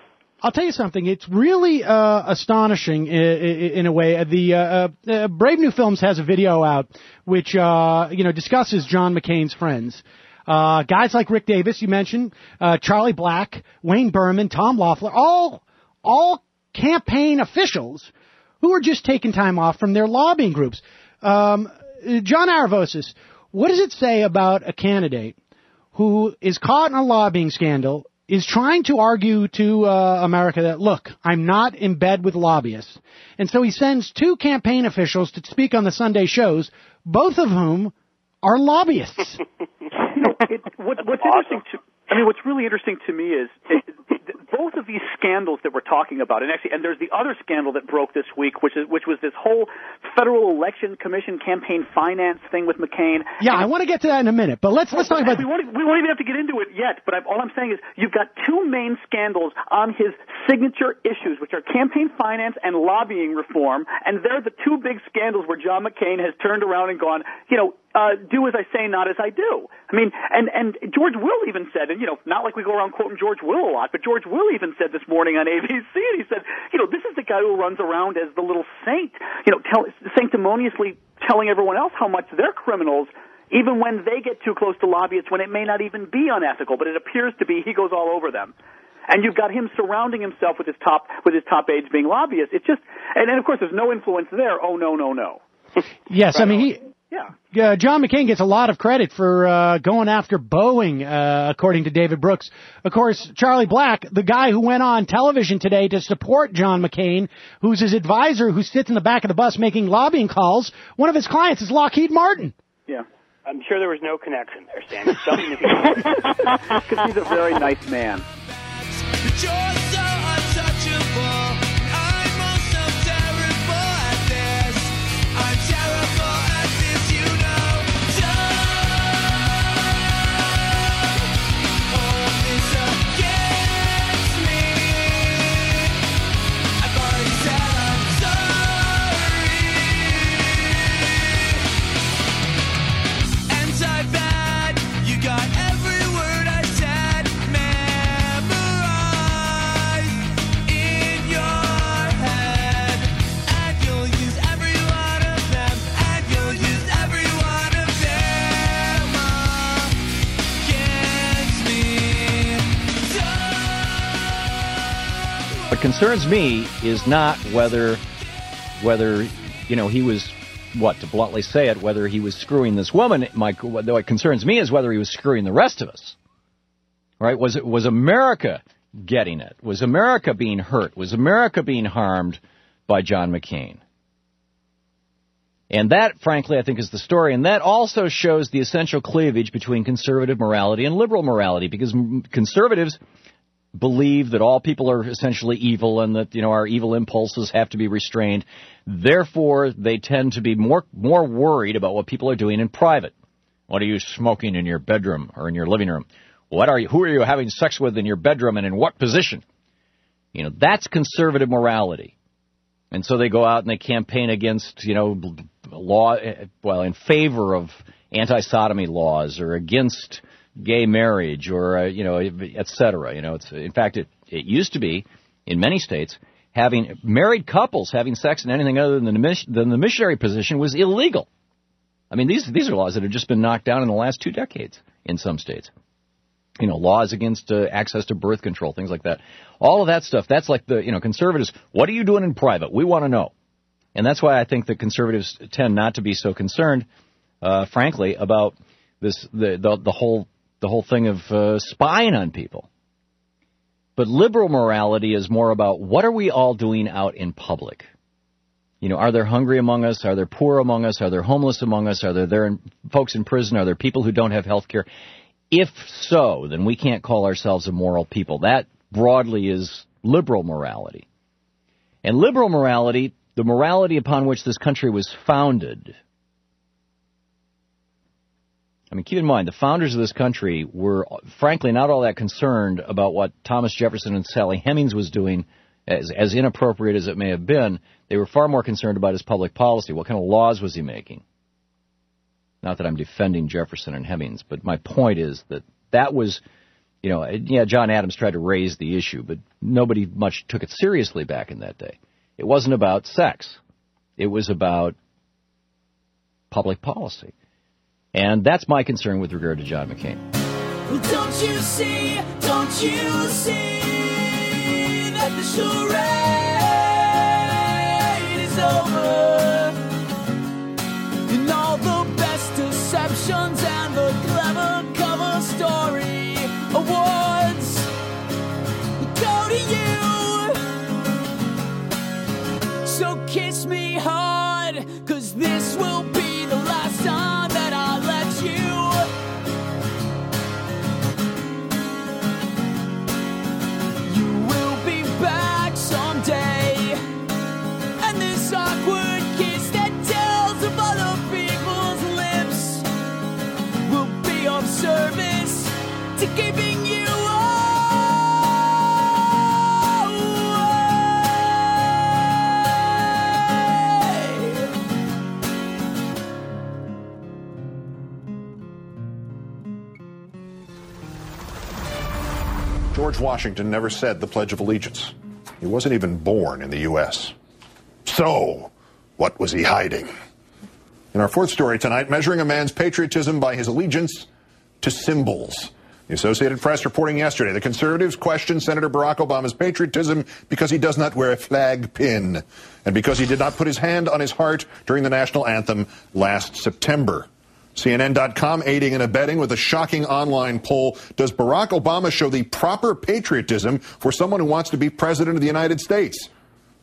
S31: I'll tell you something. It's really uh, astonishing in, in a way. The uh, uh, Brave New Films has a video out which uh, you know discusses John McCain's friends. Uh, guys like Rick Davis, you mentioned, uh, Charlie Black, Wayne Berman, Tom Loeffler, all all campaign officials who are just taking time off from their lobbying groups. Um, John Aravosis, what does it say about a candidate who is caught in a lobbying scandal, is trying to argue to uh, America that, look, I'm not in bed with lobbyists. And so he sends two campaign officials to speak on the Sunday shows, both of whom are lobbyists.
S33: it, what, what's interesting to I mean, what's really interesting to me is both of these scandals that we're talking about, and actually, and there's the other scandal that broke this week, which is which was this whole Federal Election Commission campaign finance thing with McCain.
S31: Yeah, I want to get to that in a minute, but let's let's talk about.
S33: We won't, we won't even have to get into it yet. But I'm, all I'm saying is, you've got two main scandals on his signature issues, which are campaign finance and lobbying reform, and they're the two big scandals where John McCain has turned around and gone, you know, uh, do as I say, not as I do. I mean, and and George Will even said, and you know, not like we go around quoting George Will a lot, but George Will even said this morning on ABC, and he said, you know, this is the guy who runs around as the little saint, you know, tell, sanctimoniously telling everyone else how much they're criminals. Even when they get too close to lobbyists, when it may not even be unethical, but it appears to be, he goes all over them and you've got him surrounding himself with his top with his top aides being lobbyists. It's just, and then of course there's no influence there. Oh no, no, no.
S31: yes, I mean he
S33: Yeah.
S31: Uh, John McCain gets a lot of credit for uh, going after Boeing, uh, according to David Brooks. Of course, Charlie Black, the guy who went on television today to support John McCain, who's his advisor, who sits in the back of the bus making lobbying calls. One of his clients is Lockheed Martin.
S33: Yeah.
S32: I'm sure there was no connection there, Sam. Something
S33: Because he's a very nice man.
S34: Concerns me is not whether, whether you know he was what to bluntly say it, whether he was screwing this woman. My what concerns me is whether he was screwing the rest of us. Right? Was it was America getting it? Was America being hurt? Was America being harmed by John McCain? And that, frankly, I think is the story. And that also shows the essential cleavage between conservative morality and liberal morality, because conservatives believe that all people are essentially evil and that you know our evil impulses have to be restrained. Therefore, they tend to be more more worried about what people are doing in private. What are you smoking in your bedroom or in your living room? What are you who are you having sex with in your bedroom and in what position? You know, that's conservative morality. And so they go out and they campaign against, you know, law eh, well in favor of anti-sodomy laws or against gay marriage or uh, you know et cetera. You know it's in fact it it used to be in many states having married couples having sex in anything other than the than the missionary position was illegal. I mean these these are laws that have just been knocked down in the last two decades in some states. You know laws against uh, access to birth control things like that. All of that stuff that's like the you know conservatives what are you doing in private? We want to know. And that's why i think that conservatives tend not to be so concerned uh, frankly about this the, the the whole the whole thing of uh, spying on people. But liberal morality is more about what are we all doing out in public? You know, are there hungry among us? Are there poor among us? Are there homeless among us? Are there, there in, folks in prison? Are there people who don't have health care? If so, then we can't call ourselves a moral people. That broadly is liberal morality. And liberal morality, the morality upon which this country was founded, I mean, keep in mind, the founders of this country were, frankly, not all that concerned about what Thomas Jefferson and Sally Hemings was doing, as, as inappropriate as it may have been. They were far more concerned about his public policy. What kind of laws was he making? Not that I'm defending Jefferson and Hemings, but my point is that that was, you know, yeah, John Adams tried to raise the issue, but nobody much took it seriously back in that day. It wasn't about sex. It was about public policy. And that's my concern with regard to John McCain.
S15: Don't you see, don't you see that the charade is over?
S6: George Washington never said the Pledge of Allegiance. He wasn't even born in the U.S. So, what was he hiding? In our fourth story tonight, measuring a man's patriotism by his allegiance to symbols. The Associated Press reporting yesterday the conservatives questioned Senator Barack Obama's patriotism because he does not wear a flag pin and because he did not put his hand on his heart during the national anthem last September. CNN.com aiding and abetting with a shocking online poll. Does Barack Obama show the proper patriotism for someone who wants to be president of the United States?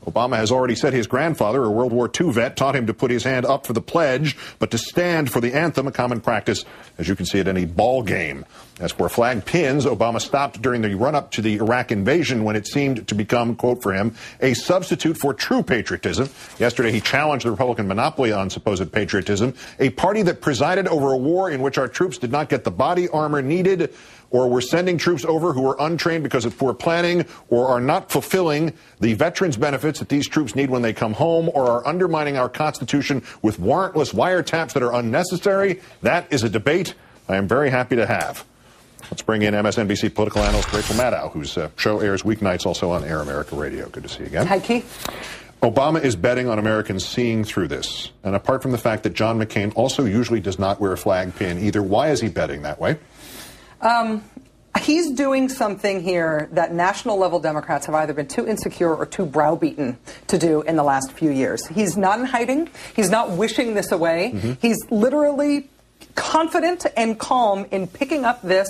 S6: Obama has already said his grandfather, a World War II vet, taught him to put his hand up for the pledge, but to stand for the anthem, a common practice, as you can see at any ball game. As for flag pins, Obama stopped during the run-up to the Iraq invasion when it seemed to become, quote for him, a substitute for true patriotism. Yesterday, he challenged the Republican monopoly on supposed patriotism, a party that presided over a war in which our troops did not get the body armor needed or we're sending troops over who are untrained because of poor planning, or are not fulfilling the veterans benefits that these troops need when they come home, or are undermining our Constitution with warrantless wiretaps that are unnecessary. That is a debate I am very happy to have. Let's bring in MSNBC political analyst Rachel Maddow, whose uh, show airs weeknights also on Air America Radio. Good to see you again.
S35: Hi, Keith.
S6: Obama is betting on Americans seeing through this. And apart from the fact that John McCain also usually does not wear a flag pin either, why is he betting that way?
S35: Um, he's doing something here that national level Democrats have either been too insecure or too browbeaten to do in the last few years. He's not in hiding. He's not wishing this away.
S36: Mm-hmm.
S35: He's literally confident and calm in picking up this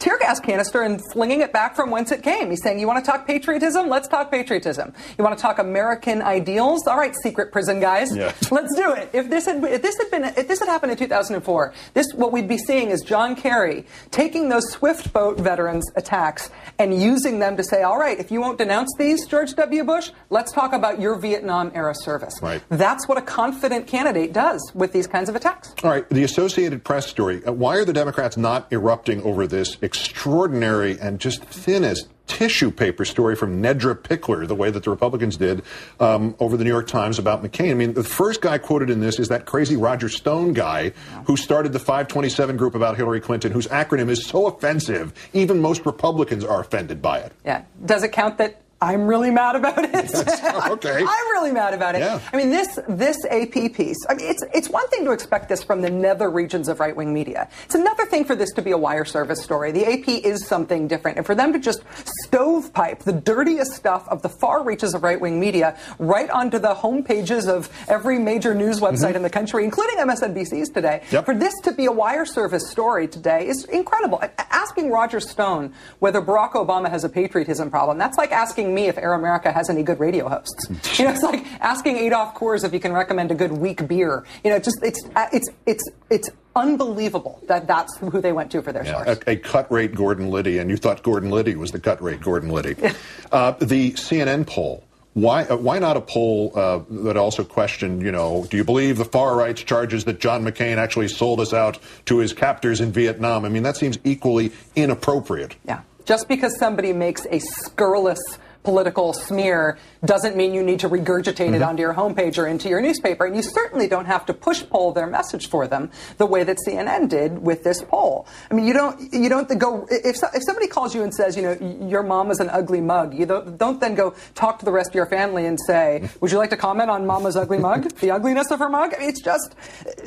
S35: tear gas canister and flinging it back from whence it came. He's saying, You want to talk patriotism? Let's talk patriotism. You want to talk American ideals? All right, secret prison guys.
S36: Yeah.
S35: Let's do it. If this had if this had been if this had happened in 2004, this what we'd be seeing is John Kerry taking those Swift boat veterans attacks and using them to say, All right, if you won't denounce these, George W. Bush, let's talk about your Vietnam era service.
S6: Right.
S35: That's what a confident candidate does with these kinds of attacks.
S6: All right, the Associated Press story. Uh, why are the Democrats not erupting over this extraordinary and just thin as tissue paper story from Nedra Pickler, the way that the Republicans did um, over the New York Times about McCain? I mean, the first guy quoted in this is that crazy Roger Stone guy who started the 527 group about Hillary Clinton, whose acronym is so offensive, even most Republicans are offended by it.
S35: Yeah. Does it count that I'm really mad about it?
S6: Oh, okay.
S35: I'm really mad about it.
S6: Yeah.
S35: I mean, this this AP piece. I mean, it's it's one thing to expect this from the nether regions of right wing media. It's another thing for this to be a wire service story. The AP is something different, and for them to just stovepipe the dirtiest stuff of the far reaches of right wing media right onto the home pages of every major news mm-hmm. website in the country, including MSNBC's today. Yep. For this to be a wire service story today is incredible. Asking Roger Stone whether Barack Obama has a patriotism problem, that's like asking me if Air America has any good radio hosts. You know, it's like asking Adolf Coors if he can recommend a good weak beer. You know, just it's uh, it's it's it's unbelievable that that's who they went to for their source.
S6: a, a cut rate Gordon Liddy, and you thought Gordon Liddy was the cut rate Gordon Liddy. uh, the CNN poll. Why, uh, why not a poll uh, that also questioned, you know, do you believe the far right's charges that John McCain actually sold us out to his captors in Vietnam? I mean, that seems equally inappropriate.
S35: Yeah. Just because somebody makes a scurrilous political smear doesn't mean you need to regurgitate it
S36: Mhm.
S35: onto your homepage or into your newspaper. And you certainly don't have to push poll their message for them the way that CNN did with this poll. I mean, you don't you don't go if so- if somebody calls you and says, you know, your mom is an ugly mug, you don't, don't then go talk to the rest of your family and say, would you like to comment on Mama's ugly mug, the ugliness of her mug? I mean, it's just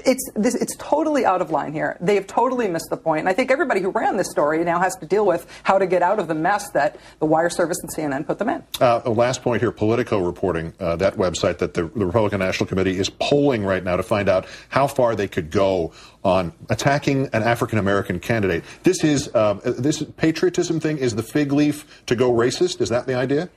S35: it's this it's totally out of line here. They have totally missed the point. And I think everybody who ran this story now has to deal with how to get out of the mess that the wire service and CNN put them in.
S6: Uh, a last point here Politico reporting, uh, that website that the, the Republican National Committee is polling right now to find out how far they could go on attacking an African American candidate. This is, um, uh, this patriotism thing is the fig leaf to go racist. Is that the idea?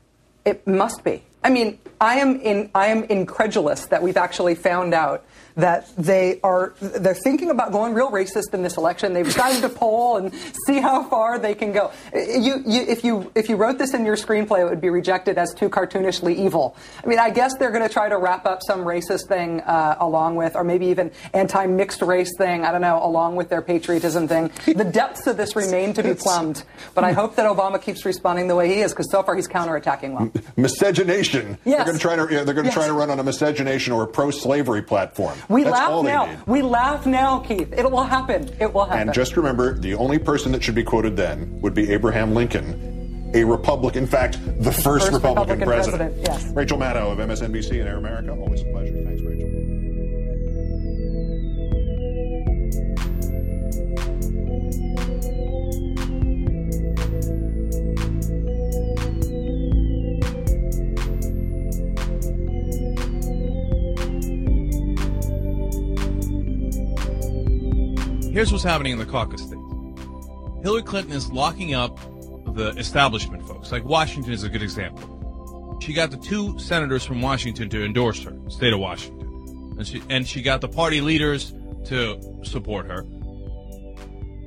S35: It must be. I mean, I am in I am incredulous that we've actually found out that they are they're thinking about going real racist in this election. They've decided to poll and see how far they can go. You, you, if you if you wrote this in your screenplay, it would be rejected as too cartoonishly evil. I mean, I guess they're going to try to wrap up some racist thing uh, along with, or maybe even anti-mixed race thing. I don't know, along with their patriotism thing. The depths of this remain to be plumbed. But I hope that Obama keeps responding the way he is, because so far he's counterattacking well.
S6: Miscegenation.
S35: Yes.
S6: They're going to try to they're going to
S35: Yes.
S6: try to run on a miscegenation or a pro-slavery platform.
S35: We
S6: That's
S35: laugh now.
S6: need.
S35: We laugh now, Keith. It will happen. It will happen.
S6: And just remember, the only person that should be quoted then would be Abraham Lincoln, a Republican. In fact, the first,
S35: First
S6: Republican,
S35: Republican
S6: president.
S35: president, yes.
S6: Rachel Maddow of MSNBC and Air America. Always a pleasure.
S36: Here's what's happening in the caucus states. Hillary Clinton is locking up the establishment folks. Like Washington is a good example. She got the two senators from Washington to endorse her, state of Washington, and she and she got the party leaders to support her.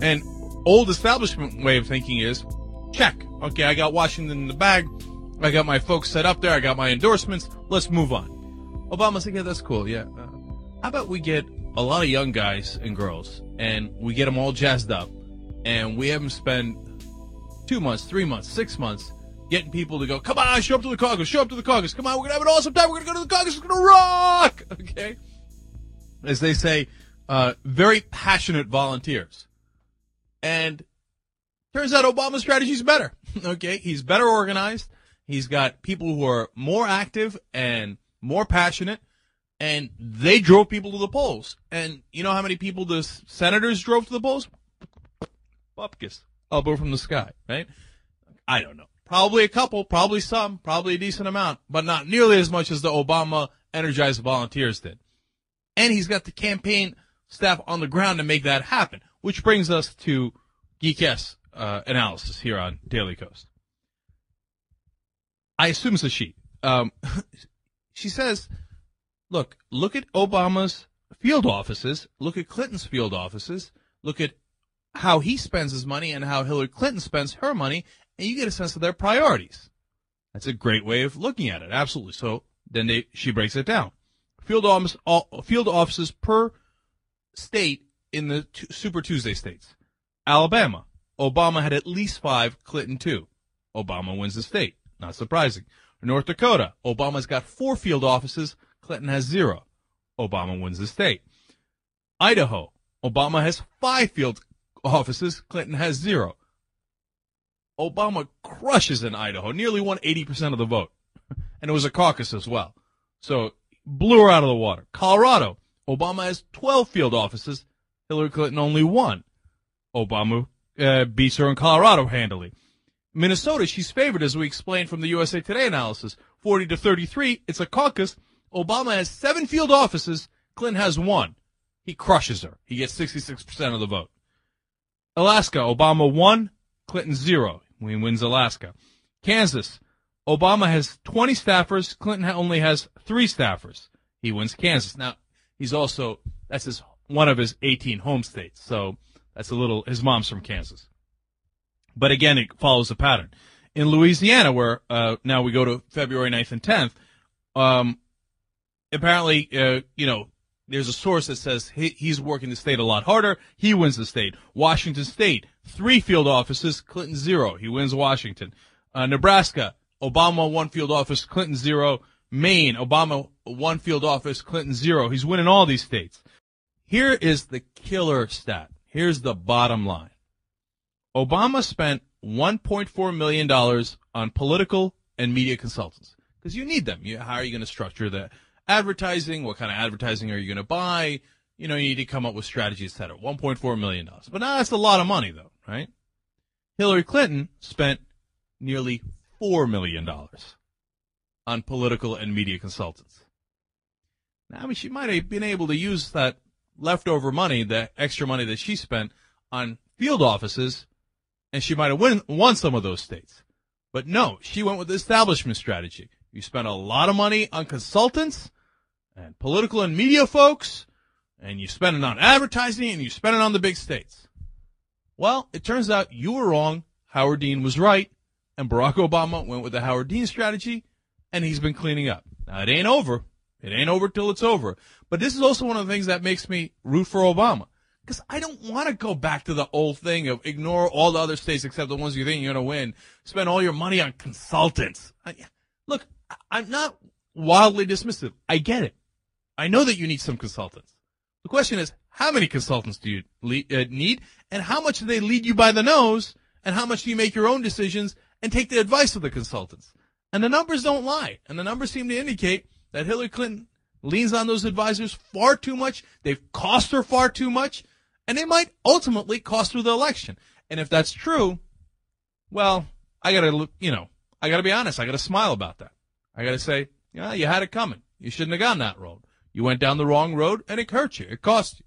S36: And old establishment way of thinking is, check. Okay, I got Washington in the bag. I got my folks set up there. I got my endorsements. Let's move on. Obama said, yeah, that's cool. Yeah. Uh, how about we get a lot of young guys and girls and we get them all jazzed up and we have them spend two months, three months, six months getting people to go, come on, show up to the caucus, show up to the caucus. Come on, we're going to have an awesome time. We're going to go to the caucus. It's going to rock. Okay. As they say, uh, very passionate volunteers. And turns out Obama's strategy is better. okay. He's better organized. He's got people who are more active and more passionate and they drove people to the polls. And you know how many people the senators drove to the polls? Bupkis. Elbow from the sky, right? I don't know. Probably a couple, probably some, probably a decent amount, but not nearly as much as the Obama energized volunteers did. And he's got the campaign staff on the ground to make that happen, which brings us to Geekesque uh, analysis here on Daily Kos. I assume it's a she. Um, she says, look, look at Obama's field offices, look at Clinton's field offices, look at how he spends his money and how Hillary Clinton spends her money, and you get a sense of their priorities. That's a great way of looking at it. Absolutely. So then they, she breaks it down. Field field offices per state in the t- Super Tuesday states. Alabama, Obama had at least five, Clinton two. Obama wins the state. Not surprising. North Dakota, Obama's got four field offices, Clinton has zero. Obama wins the state. Idaho, Obama has five field offices, Clinton has zero. Obama crushes in Idaho, nearly won 80% of the vote. And it was a caucus as well. So blew her out of the water. Colorado, Obama has 12 field offices, Hillary Clinton only one. Obama uh, beats her in Colorado handily. Minnesota, she's favored, as we explained from the USA Today analysis, 40 to 33. It's a caucus. Obama has seven field offices. Clinton has one. He crushes her. He gets 66% of the vote. Alaska, Obama one, Clinton zero. He wins Alaska. Kansas, Obama has 20 staffers. Clinton only has three staffers. He wins Kansas. Now, he's also, that's his, one of his 18 home states. So that's a little, his mom's from Kansas. But again, it follows a pattern. In Louisiana, where, uh, now we go to February 9th and 10th, um, apparently, uh, you know, there's a source that says he, he's working the state a lot harder. He wins the state. Washington State, three field offices, Clinton zero. He wins Washington. Uh, Nebraska, Obama one field office, Clinton zero. Maine, Obama one field office, Clinton zero. He's winning all these states. Here is the killer stat. Here's the bottom line. Obama spent $1.4 million on political and media consultants because you need them. You, how are you going to structure the advertising? What kind of advertising are you going to buy? You know, you need to come up with strategies, et cetera. $1.4 million. But now that's a lot of money, though, right? Hillary Clinton spent nearly $4 million on political and media consultants. Now, I mean, she might have been able to use that leftover money, the extra money that she spent on field offices, and she might have win, won some of those states. But no, she went with the establishment strategy. You spent a lot of money on consultants and political and media folks, and you spend it on advertising and you spend it on the big states. Well, it turns out you were wrong. Howard Dean was right, and Barack Obama went with the Howard Dean strategy, and he's been cleaning up. Now, it ain't over. It ain't over till it's over. But this is also one of the things that makes me root for Obama. Because I don't want to go back to the old thing of ignore all the other states except the ones you think you're going to win. Spend all your money on consultants. I, look, I'm not wildly dismissive. I get it. I know that you need some consultants. The question is, how many consultants do you uh, need, and how much do they lead you by the nose, and how much do you make your own decisions and take the advice of the consultants? And the numbers don't lie, and the numbers seem to indicate that Hillary Clinton leans on those advisors far too much. They've cost her far too much, and they might ultimately cost her the election. And if that's true, well, I gotta, you know, I gotta be honest. I gotta smile about that. I gotta say, yeah, you had it coming. You shouldn't have gone that road. You went down the wrong road, and it hurt you. It cost you.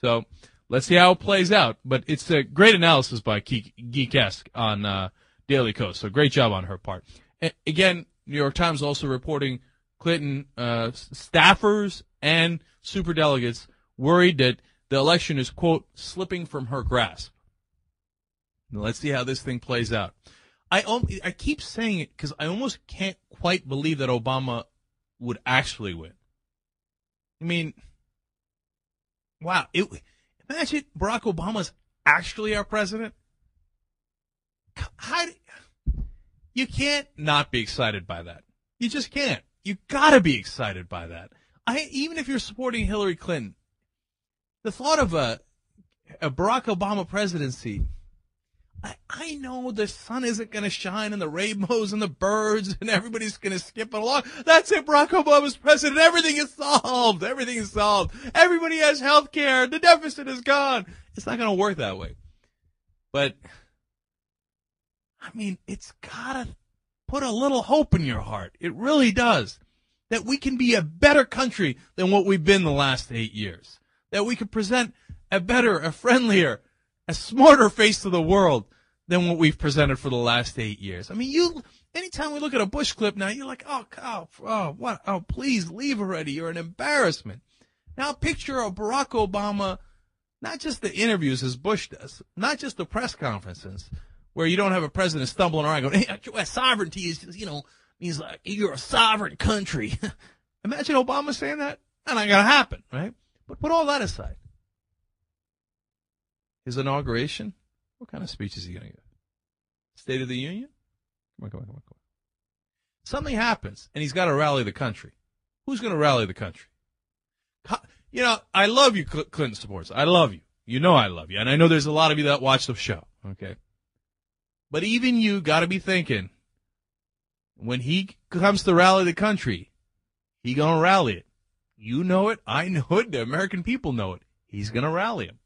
S36: So let's see how it plays out. But it's a great analysis by Geek- Geekesque on uh, Daily Kos. So great job on her part. Again, New York Times also reporting Clinton uh, staffers and superdelegates worried that the election is quote slipping from her grasp. Now, let's see how this thing plays out. I I keep saying it because I almost can't quite believe that Obama would actually win. I mean, wow! It, imagine Barack Obama's actually our president. How you can't not be excited by that. You just can't. You gotta be excited by that. I even if you're supporting Hillary Clinton, the thought of a a Barack Obama presidency. I, I know the sun isn't going to shine and the rainbows and the birds and everybody's going to skip along. That's it. Barack Obama's president. Everything is solved. Everything is solved. Everybody has health care. The deficit is gone. It's not going to work that way. But, I mean, it's got to put a little hope in your heart. It really does. That we can be a better country than what we've been the last eight years. That we can present a better, a friendlier, a smarter face to the world than what we've presented for the last eight years. I mean, you, anytime we look at a Bush clip now, you're like, oh, God, oh, oh, what, oh, please leave already. You're an embarrassment. Now picture a Barack Obama, not just the interviews as Bush does, not just the press conferences where you don't have a president stumbling around going, hey, sovereignty is just, you know, means like you're a sovereign country. Imagine Obama saying that. Not going to happen, right? But put all that aside. His inauguration, what kind of speech is he going to give? State of the Union? Come on, come on, come on, come on. Something happens, and he's got to rally the country. Who's going to rally the country? You know, I love you, Clinton supporters. I love you. You know I love you. And I know there's a lot of you that watch the show. Okay. But even you got to be thinking, when he comes to rally the country, he going to rally it. You know it. I know it. The American people know it. He's going to rally him.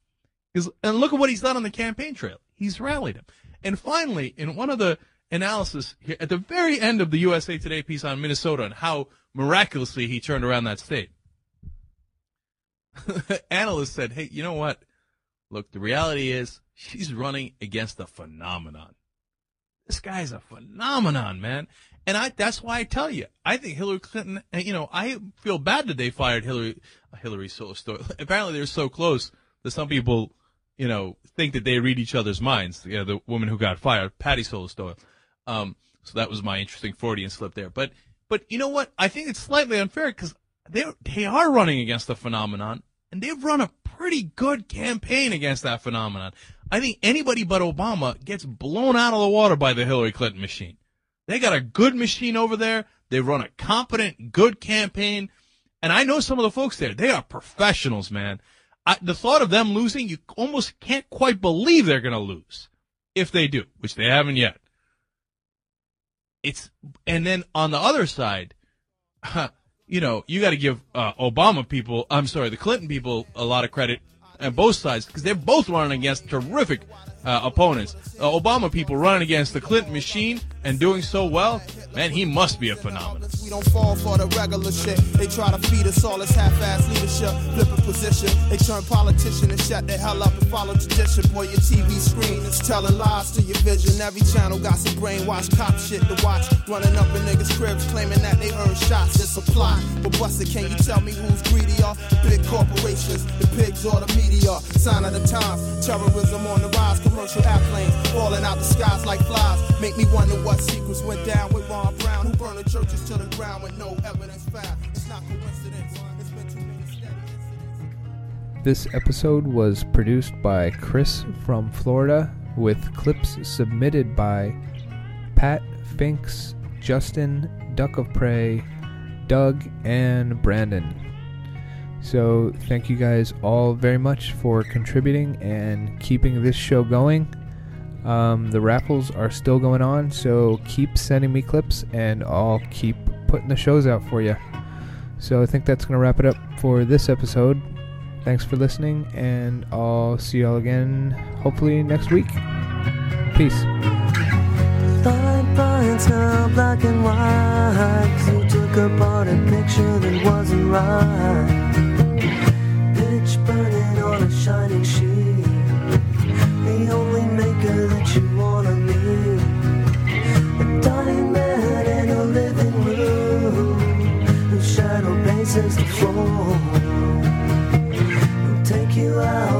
S36: And look at what he's done on the campaign trail. He's rallied him. And finally, in one of the analysis here, at the very end of the USA Today piece on Minnesota and how miraculously he turned around that state, analysts said, hey, you know what? Look, the reality is she's running against a phenomenon. This guy's a phenomenon, man. And I, that's why I tell you, I think Hillary Clinton, you know, I feel bad that they fired Hillary, Hillary apparently they're so close that some people, you know, think that they read each other's minds. You know, the woman who got fired, Patti Solis Doyle. Um, so that was my interesting Freudian slip there. But, but you know what? I think it's slightly unfair because they they are running against the phenomenon, and they've run a pretty good campaign against that phenomenon. I think anybody but Obama gets blown out of the water by the Hillary Clinton machine. They got a good machine over there. They run a competent, good campaign. And I know some of the folks there. They are professionals, man. I, the thought of them losing, you almost can't quite believe they're going to lose if they do, which they haven't yet. It's, and then on the other side, you know, you got to give uh, Obama people, I'm sorry, the Clinton people a lot of credit on both sides because they're both running against terrific uh, opponents. Uh, Obama people running against the Clinton machine and doing so well, man, he must be a phenomenon.
S37: We don't fall for the regular shit. They try to feed us all this half-ass leadership, position. They turn politician and shut the hell up and follow tradition. Boy, your TV screen is telling lies to your vision. Every channel got some brainwash cop shit to watch. Running up in niggas' cribs claiming that they earn shots. It's a plot. But Buster, can you tell me who's greedier? The big corporations, the pigs or the media. Sign of the times, terrorism on the rise. Commercial airplanes falling out the skies like flies. Make me wonder what went down with Ron Brown, who burned the churches to the ground with no evidence found. It's not coincidence. It's been too many steady.
S38: This episode was produced by Chris from Florida with clips submitted by Pat Finks, Justin, Duck of Prey, Doug, and Brandon. So, thank you guys all very much for contributing and keeping this show going. Um, the raffles are still going on, so keep sending me clips and I'll keep putting the shows out for you. So, I think that's going to wrap it up for this episode. Thanks for listening, and I'll see y'all again hopefully next week. Peace.
S39: Black and white. you took apart a picture that wasn't right. We'll take you out.